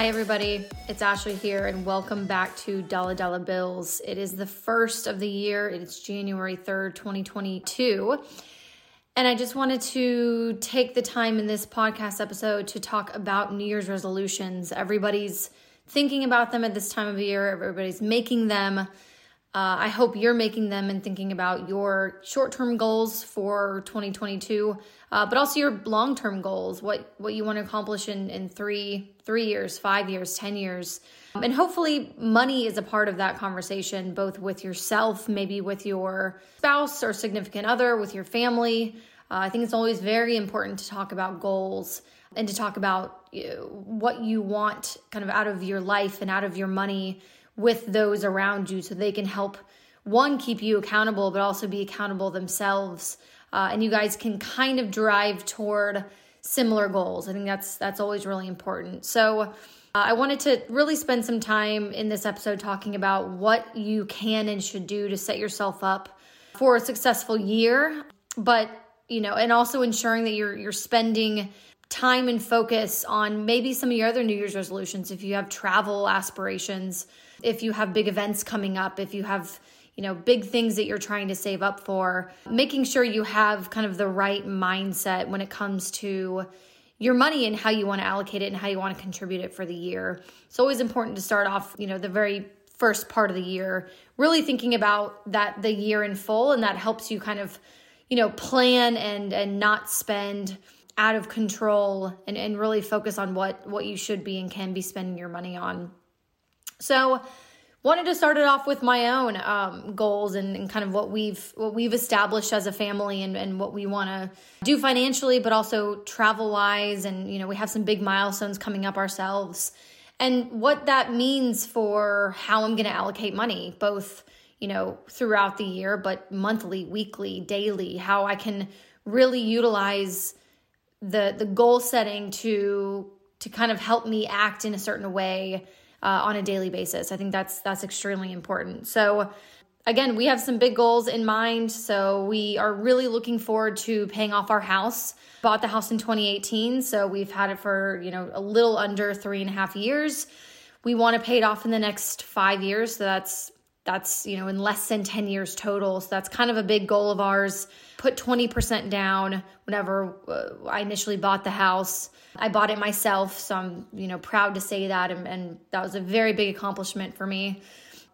Hi, everybody. It's Ashley here, and welcome back to Dollar Dollar Bills. It is the first of the year. It's January 3rd, 2022. And I just wanted to take the time in this podcast episode to talk about New Year's resolutions. Everybody's thinking about them at this time of year, everybody's making them. Uh, I hope you're making them and thinking about your short term goals for 2022, uh, but also your long term goals, what, what you want to accomplish in, in three, three years, five years, 10 years. Um, and hopefully, money is a part of that conversation, both with yourself, maybe with your spouse or significant other, with your family. Uh, I think it's always very important to talk about goals and to talk about what you want kind of out of your life and out of your money with those around you so they can help one keep you accountable but also be accountable themselves. Uh, and you guys can kind of drive toward similar goals. I think that's that's always really important. So uh, i wanted to really spend some time in this episode talking about what you can and should do to set yourself up for a successful year but you know and also ensuring that you're you're spending time and focus on maybe some of your other new year's resolutions if you have travel aspirations if you have big events coming up, if you have you know big things that you're trying to save up for, making sure you have kind of the right mindset when it comes to your money and how you want to allocate it and how you want to contribute it for the year. It's always important to start off, you know, the very first part of the year, really thinking about that the year in full and that helps you kind of, you know, plan and and not spend out of control and, and really focus on what what you should be and can be spending your money on. So, wanted to start it off with my own um, goals and, and, kind of what we've what we've established as a family and, and what we want to do financially, but also travel wise. And you know, we have some big milestones coming up ourselves, and what that means for how I'm going to allocate money, both you know throughout the year, but monthly, weekly, daily. How I can really utilize the the goal setting to to kind of help me act in a certain way uh, on a daily basis. I think that's that's extremely important. So again, we have some big goals in mind. So we are really looking forward to paying off our house. Bought the house in 2018, so we've had it for you know a little under three and a half years. We want to pay it off in the next five years. So that's that's you know in less than 10 years total so that's kind of a big goal of ours put 20% down whenever uh, i initially bought the house I bought it myself, so I'm, you know, proud to say that. And, and that was a very big accomplishment for me.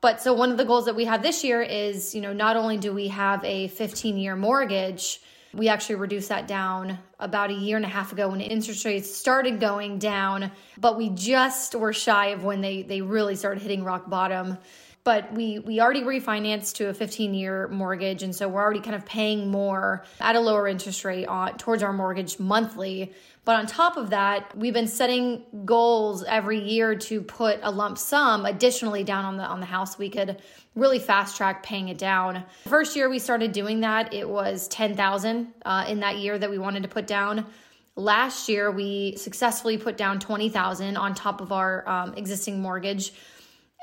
But so one of the goals that we have this year is, you know, not only do we have a 15 year mortgage, we actually reduced that down about a year and a half ago when interest rates started going down, but we just were shy of when they they really started hitting rock bottom but we we already refinanced to a 15 year mortgage and so we're already kind of paying more at a lower interest rate on towards our mortgage monthly. But on top of that we've been setting goals every year to put a lump sum additionally down on the on the house. We could really fast track paying it down. First year we started doing that it was 10000 uh, in that year that we wanted to put down. Last year we successfully put down 20000 on top of our um, existing mortgage.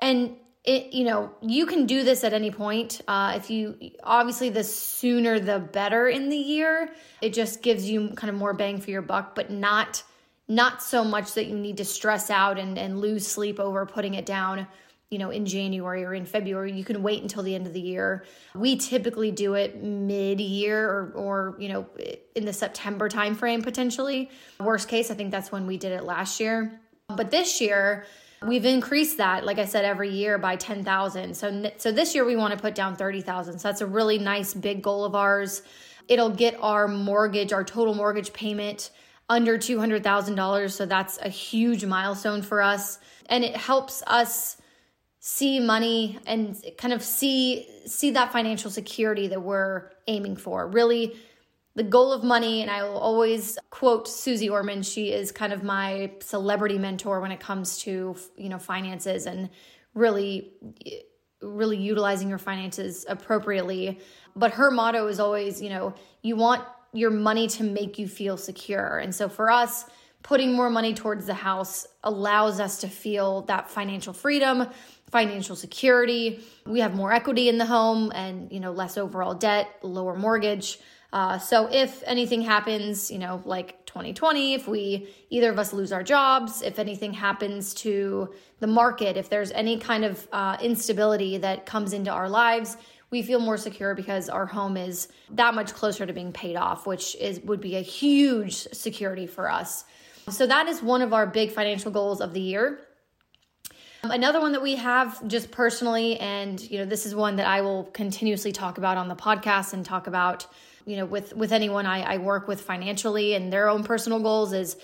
And it you know you can do this at any point. Uh, if you obviously the sooner the better in the year. It just gives you kind of more bang for your buck but not not so much that you need to stress out and, and lose sleep over putting it down you know in january or in february. You can wait until the end of the year. We typically do it mid-year or, or you know in the september timeframe potentially. Worst case i think that's when we did it last year. But this year We've increased that, like I said, every year by 10,000. So, so this year we want to put down 30,000. So that's a really nice big goal of ours. It'll get our mortgage, our total mortgage payment under $200,000. So that's a huge milestone for us. And it helps us see money and kind of see see that financial security that we're aiming for. Really the goal of money and i will always quote susie orman. She is kind of my celebrity mentor when it comes to you know finances and really really utilizing your finances appropriately. But her motto is always you know you want your money to make you feel secure. And so for us putting more money towards the house allows us to feel that financial freedom financial security. We have more equity in the home and you know less overall debt lower mortgage Uh, so if anything happens, you know, like 2020, if we either of us lose our jobs, if anything happens to the market, if there's any kind of uh, instability that comes into our lives, we feel more secure because our home is that much closer to being paid off, which is would be a huge security for us. So that is one of our big financial goals of the year. Another one that we have just personally, and you know, this is one that I will continuously talk about on the podcast and talk about, you know, with with anyone I, I work with financially and their own personal goals is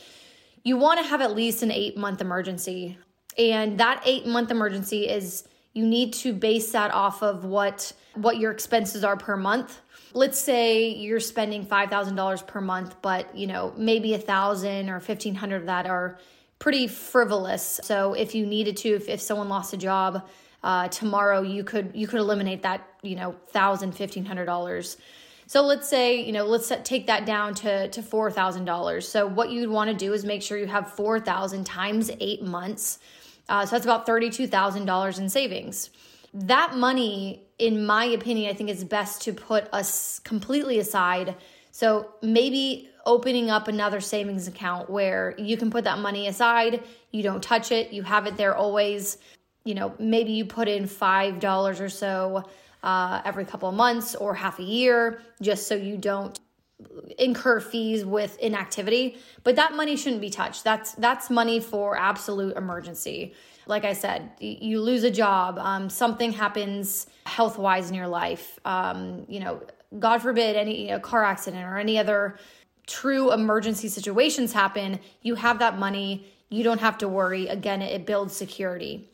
you want to have at least an eight month emergency. And that eight month emergency is you need to base that off of what what your expenses are per month. Let's say you're spending $5,000 per month, but you know, maybe a thousand or 1500 of that are pretty frivolous. So if you needed to, if, if someone lost a job uh, tomorrow, you could you could eliminate that you know thousand fifteen hundred dollars. So let's say you know let's take that down to to four thousand dollars. So what you'd want to do is make sure you have four thousand times eight months. Uh, so that's about thirty two thousand dollars in savings. That money, in my opinion, I think is best to put us completely aside. So maybe opening up another savings account where you can put that money aside, you don't touch it, you have it there always. You know, maybe you put in $5 or so uh, every couple of months or half a year just so you don't incur fees with inactivity but that money shouldn't be touched that's that's money for absolute emergency like i said you lose a job um, something happens health wise in your life um, you know god forbid any know, car accident or any other true emergency situations happen, you have that money. You don't have to worry. Again, it builds security.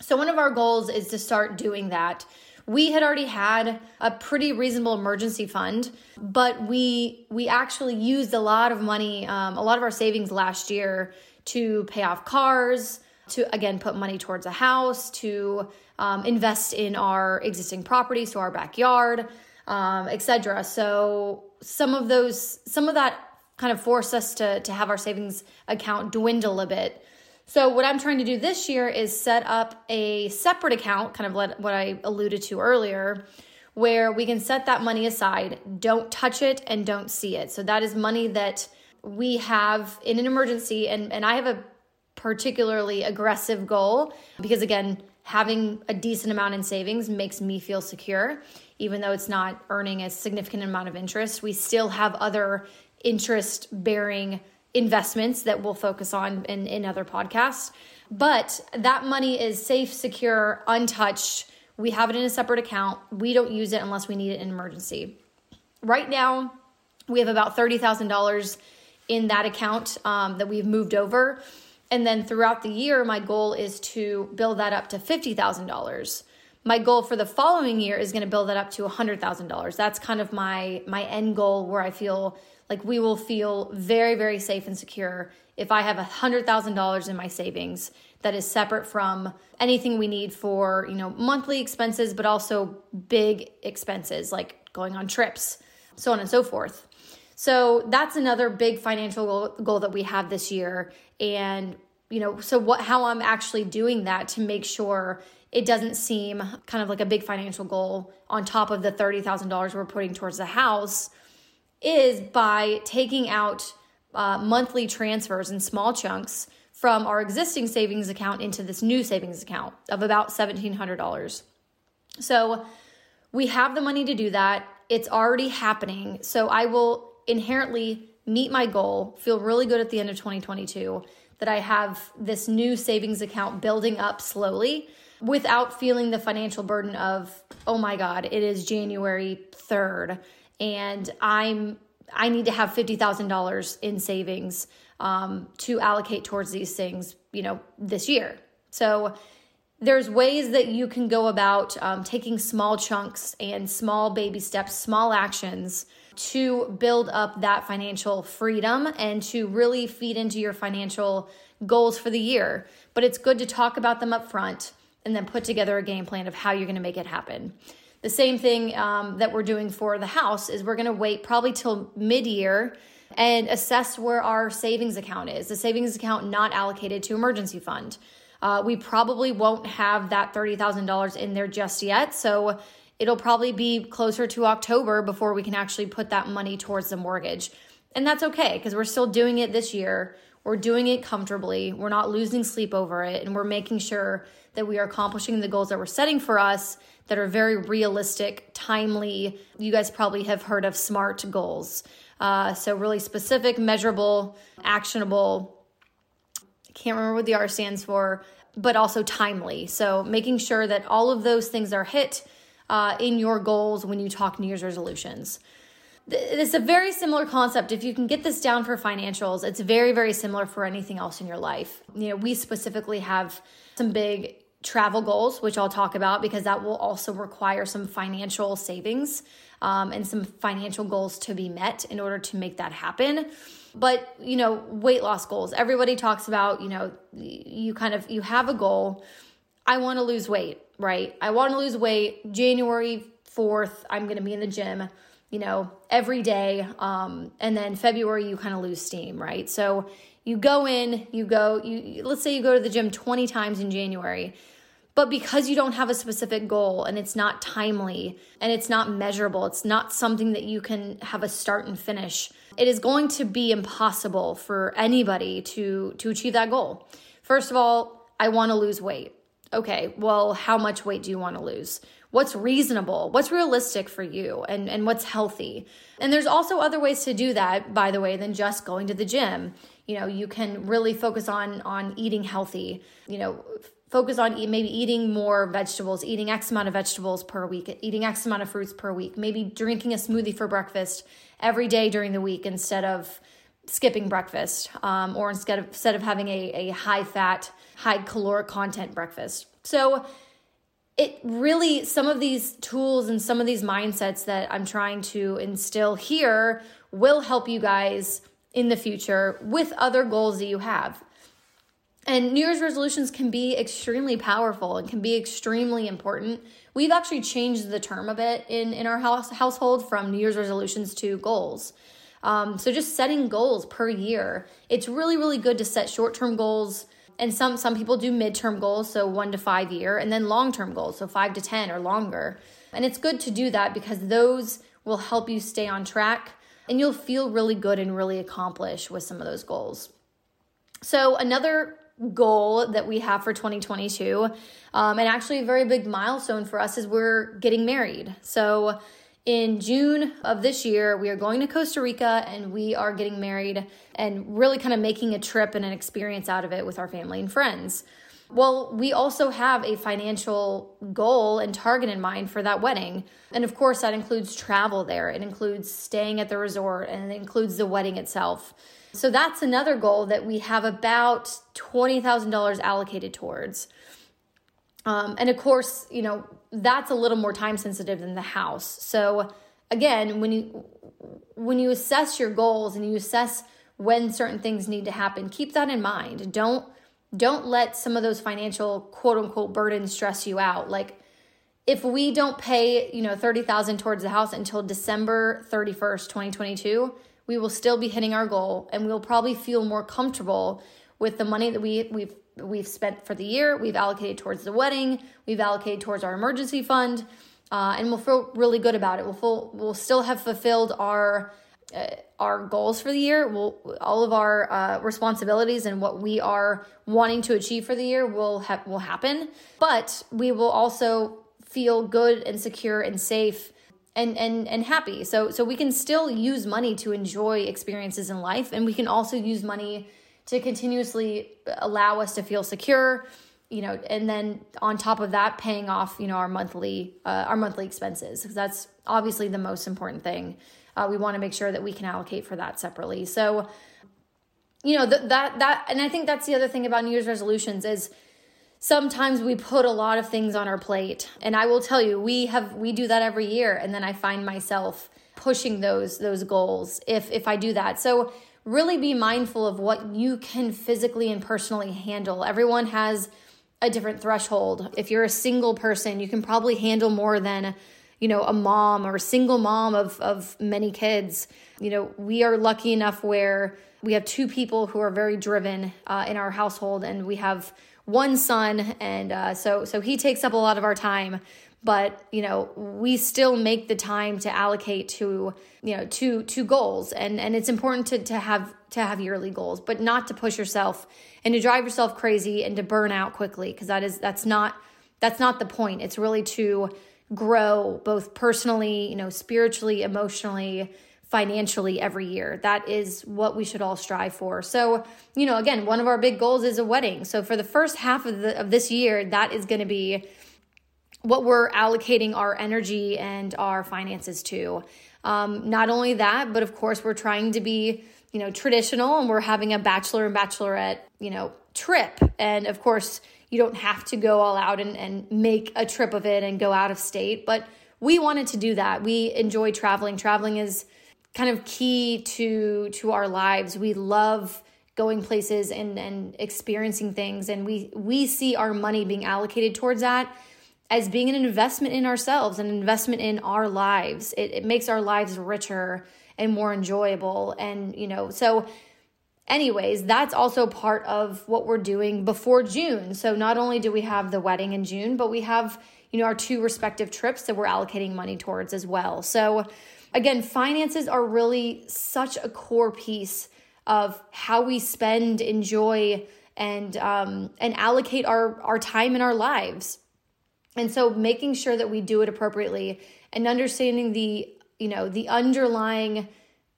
So, one of our goals is to start doing that. We had already had a pretty reasonable emergency fund, but we we actually used a lot of money, um, a lot of our savings last year to pay off cars, to again put money towards a house, to um, invest in our existing property, so our backyard, um, etc. So some of those, some of that kind of forced us to, to have our savings account dwindle a bit. So, what I'm trying to do this year is set up a separate account, kind of what I alluded to earlier, where we can set that money aside, don't touch it, and don't see it. So, that is money that we have in an emergency. And, and I have a particularly aggressive goal because, again, having a decent amount in savings makes me feel secure even though it's not earning a significant amount of interest, we still have other interest bearing investments that we'll focus on in, in other podcasts. But that money is safe, secure, untouched. We have it in a separate account. We don't use it unless we need it in emergency. Right now, we have about $30,000 in that account um, that we've moved over. And then throughout the year, my goal is to build that up to $50,000 my goal for the following year is going to build that up to $100,000. That's kind of my my end goal where I feel like we will feel very very safe and secure if I have a $100,000 in my savings that is separate from anything we need for, you know, monthly expenses but also big expenses like going on trips, so on and so forth. So that's another big financial goal, goal that we have this year and you know, so what how I'm actually doing that to make sure it doesn't seem kind of like a big financial goal on top of the $30,000 we're putting towards the house is by taking out uh, monthly transfers in small chunks from our existing savings account into this new savings account of about $1,700. So we have the money to do that. It's already happening. So I will inherently meet my goal, feel really good at the end of 2022 that I have this new savings account building up slowly without feeling the financial burden of, oh my God, it is January 3rd and I'm I need to have $50,000 in savings um, to allocate towards these things, you know, this year. So there's ways that you can go about um, taking small chunks and small baby steps, small actions to build up that financial freedom and to really feed into your financial goals for the year. But it's good to talk about them up front and then put together a game plan of how you're going to make it happen. The same thing um, that we're doing for the house is we're going to wait probably till mid year and assess where our savings account is. The savings account not allocated to emergency fund. Uh, we probably won't have that $30,000 in there just yet. So it'll probably be closer to October before we can actually put that money towards the mortgage. And that's okay because we're still doing it this year. We're doing it comfortably. We're not losing sleep over it. And we're making sure that we are accomplishing the goals that we're setting for us that are very realistic, timely. You guys probably have heard of SMART goals. Uh, so, really specific, measurable, actionable. I can't remember what the R stands for, but also timely. So, making sure that all of those things are hit uh, in your goals when you talk New Year's resolutions. It's a very similar concept. If you can get this down for financials, it's very, very similar for anything else in your life. You know, we specifically have some big travel goals, which I'll talk about because that will also require some financial savings um, and some financial goals to be met in order to make that happen. But, you know, weight loss goals, everybody talks about, you know, you kind of, you have a goal. I want to lose weight, right? I want to lose weight. January 4th, I'm going to be in the gym, you know, every day. Um, and then February, you kind of lose steam, right? So you go in, you go, you let's say you go to the gym 20 times in January but because you don't have a specific goal and it's not timely and it's not measurable, it's not something that you can have a start and finish, it is going to be impossible for anybody to, to achieve that goal. First of all, I want to lose weight. Okay, well, how much weight do you want to lose? What's reasonable? What's realistic for you and, and what's healthy? And there's also other ways to do that, by the way, than just going to the gym. You know, you can really focus on on eating healthy, you know, focus on maybe eating more vegetables, eating X amount of vegetables per week, eating X amount of fruits per week, maybe drinking a smoothie for breakfast every day during the week instead of skipping breakfast um, or instead of, instead of having a, a high fat, high caloric content breakfast. So, it really, some of these tools and some of these mindsets that I'm trying to instill here will help you guys in the future with other goals that you have. And New Year's resolutions can be extremely powerful and can be extremely important. We've actually changed the term a bit in, in our house, household from New Year's resolutions to goals. Um, so just setting goals per year. It's really, really good to set short-term goals. And some some people do midterm goals, so one to five year, and then long-term goals, so five to ten or longer. And it's good to do that because those will help you stay on track and you'll feel really good and really accomplished with some of those goals. So another goal that we have for 2022. Um, and actually, a very big milestone for us is we're getting married. So, in June of this year, we are going to Costa Rica and we are getting married and really kind of making a trip and an experience out of it with our family and friends. Well, we also have a financial goal and target in mind for that wedding. And of course, that includes travel there, it includes staying at the resort, and it includes the wedding itself. So that's another goal that we have about $20,000 allocated towards. Um, and of course, you know, that's a little more time sensitive than the house. So again, when you when you assess your goals and you assess when certain things need to happen, keep that in mind. Don't don't let some of those financial quote unquote burdens stress you out. Like if we don't pay, you know, 30,000 towards the house until December 31st, 2022, we will still be hitting our goal and we'll probably feel more comfortable with the money that we we've we've spent for the year we've allocated towards the wedding we've allocated towards our emergency fund uh, and we'll feel really good about it. We'll full, we'll still have fulfilled our uh, our goals for the year. We'll all of our uh, responsibilities and what we are wanting to achieve for the year will ha- will happen. But we will also feel good and secure and safe and and and happy. So so we can still use money to enjoy experiences in life and we can also use money to continuously allow us to feel secure, you know, and then on top of that paying off, you know, our monthly uh, our monthly expenses because that's obviously the most important thing. Uh, we want to make sure that we can allocate for that separately. So you know, th- that that and I think that's the other thing about New Year's resolutions is sometimes we put a lot of things on our plate and i will tell you we have we do that every year and then i find myself pushing those those goals if if i do that so really be mindful of what you can physically and personally handle. Everyone has a different threshold. If you're a single person you can probably handle more than you know a mom or a single mom of of many kids. You know we are lucky enough where we have two people who are very driven uh, in our household and we have one son, and uh, so so he takes up a lot of our time. But you know we still make the time to allocate to you know to to goals. And and it's important to to have to have yearly goals but not to push yourself and to drive yourself crazy and to burn out quickly because that is that's not that's not the point. It's really to grow both personally you know spiritually emotionally financially every year. That is what we should all strive for. So you know again one of our big goals is a wedding. So for the first half of the of this year that is going to be what we're allocating our energy and our finances to. Um, not only that, but of course, we're trying to be, you know, traditional and we're having a bachelor and bachelorette, you know, trip. And of course, you don't have to go all out and, and make a trip of it and go out of state. But we wanted to do that. We enjoy traveling. Traveling is kind of key to to our lives. We love going places and and experiencing things and we we see our money being allocated towards that as being an investment in ourselves, an investment in our lives. It, it makes our lives richer and more enjoyable. And, you know, so, anyways, that's also part of what we're doing before June. So, not only do we have the wedding in June, but we have, you know, our two respective trips that we're allocating money towards as well. So, again, finances are really such a core piece of how we spend, enjoy, and um, and allocate our our time in our lives. And so making sure that we do it appropriately and understanding the, you know, the underlying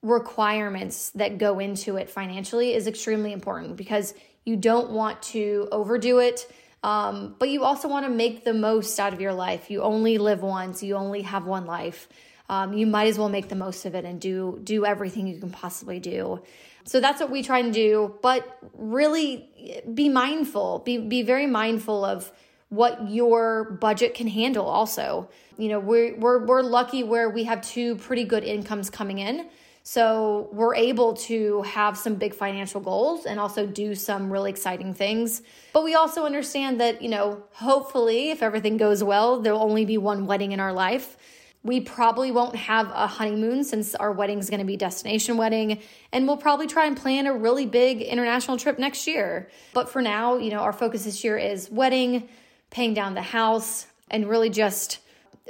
requirements that go into it financially is extremely important because you don't want to overdo it. Um, but you also want to make the most out of your life. You only live once, you only have one life. Um, you might as well make the most of it and do do everything you can possibly do. So that's what we try and do. But really, be mindful. Be be very mindful of what your budget can handle also. You know, we're we're we're lucky where we have two pretty good incomes coming in. So we're able to have some big financial goals and also do some really exciting things. But we also understand that, you know, hopefully, if everything goes well, there'll only be one wedding in our life. We probably won't have a honeymoon since our wedding is going to be destination wedding, and we'll probably try and plan a really big international trip next year. But for now, you know, our focus this year is wedding, paying down the house, and really just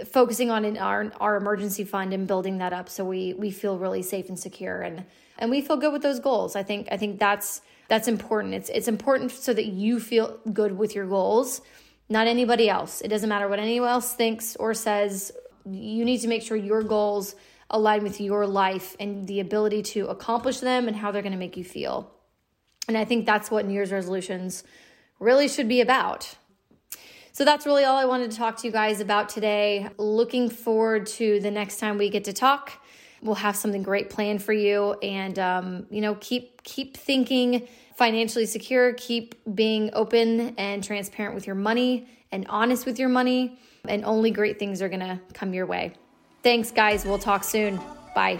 focusing on our our emergency fund and building that up so we we feel really safe and secure and and we feel good with those goals. I think I think that's that's important. It's it's important so that you feel good with your goals, not anybody else. It doesn't matter what anyone else thinks or says. You need to make sure your goals align with your life and the ability to accomplish them and how they're going to make you feel. And I think that's what New Year's resolutions really should be about. So that's really all I wanted to talk to you guys about today. Looking forward to the next time we get to talk. We'll have something great planned for you, and um, you know, keep keep thinking financially secure. Keep being open and transparent with your money and honest with your money, and only great things are gonna come your way. Thanks, guys. We'll talk soon. Bye.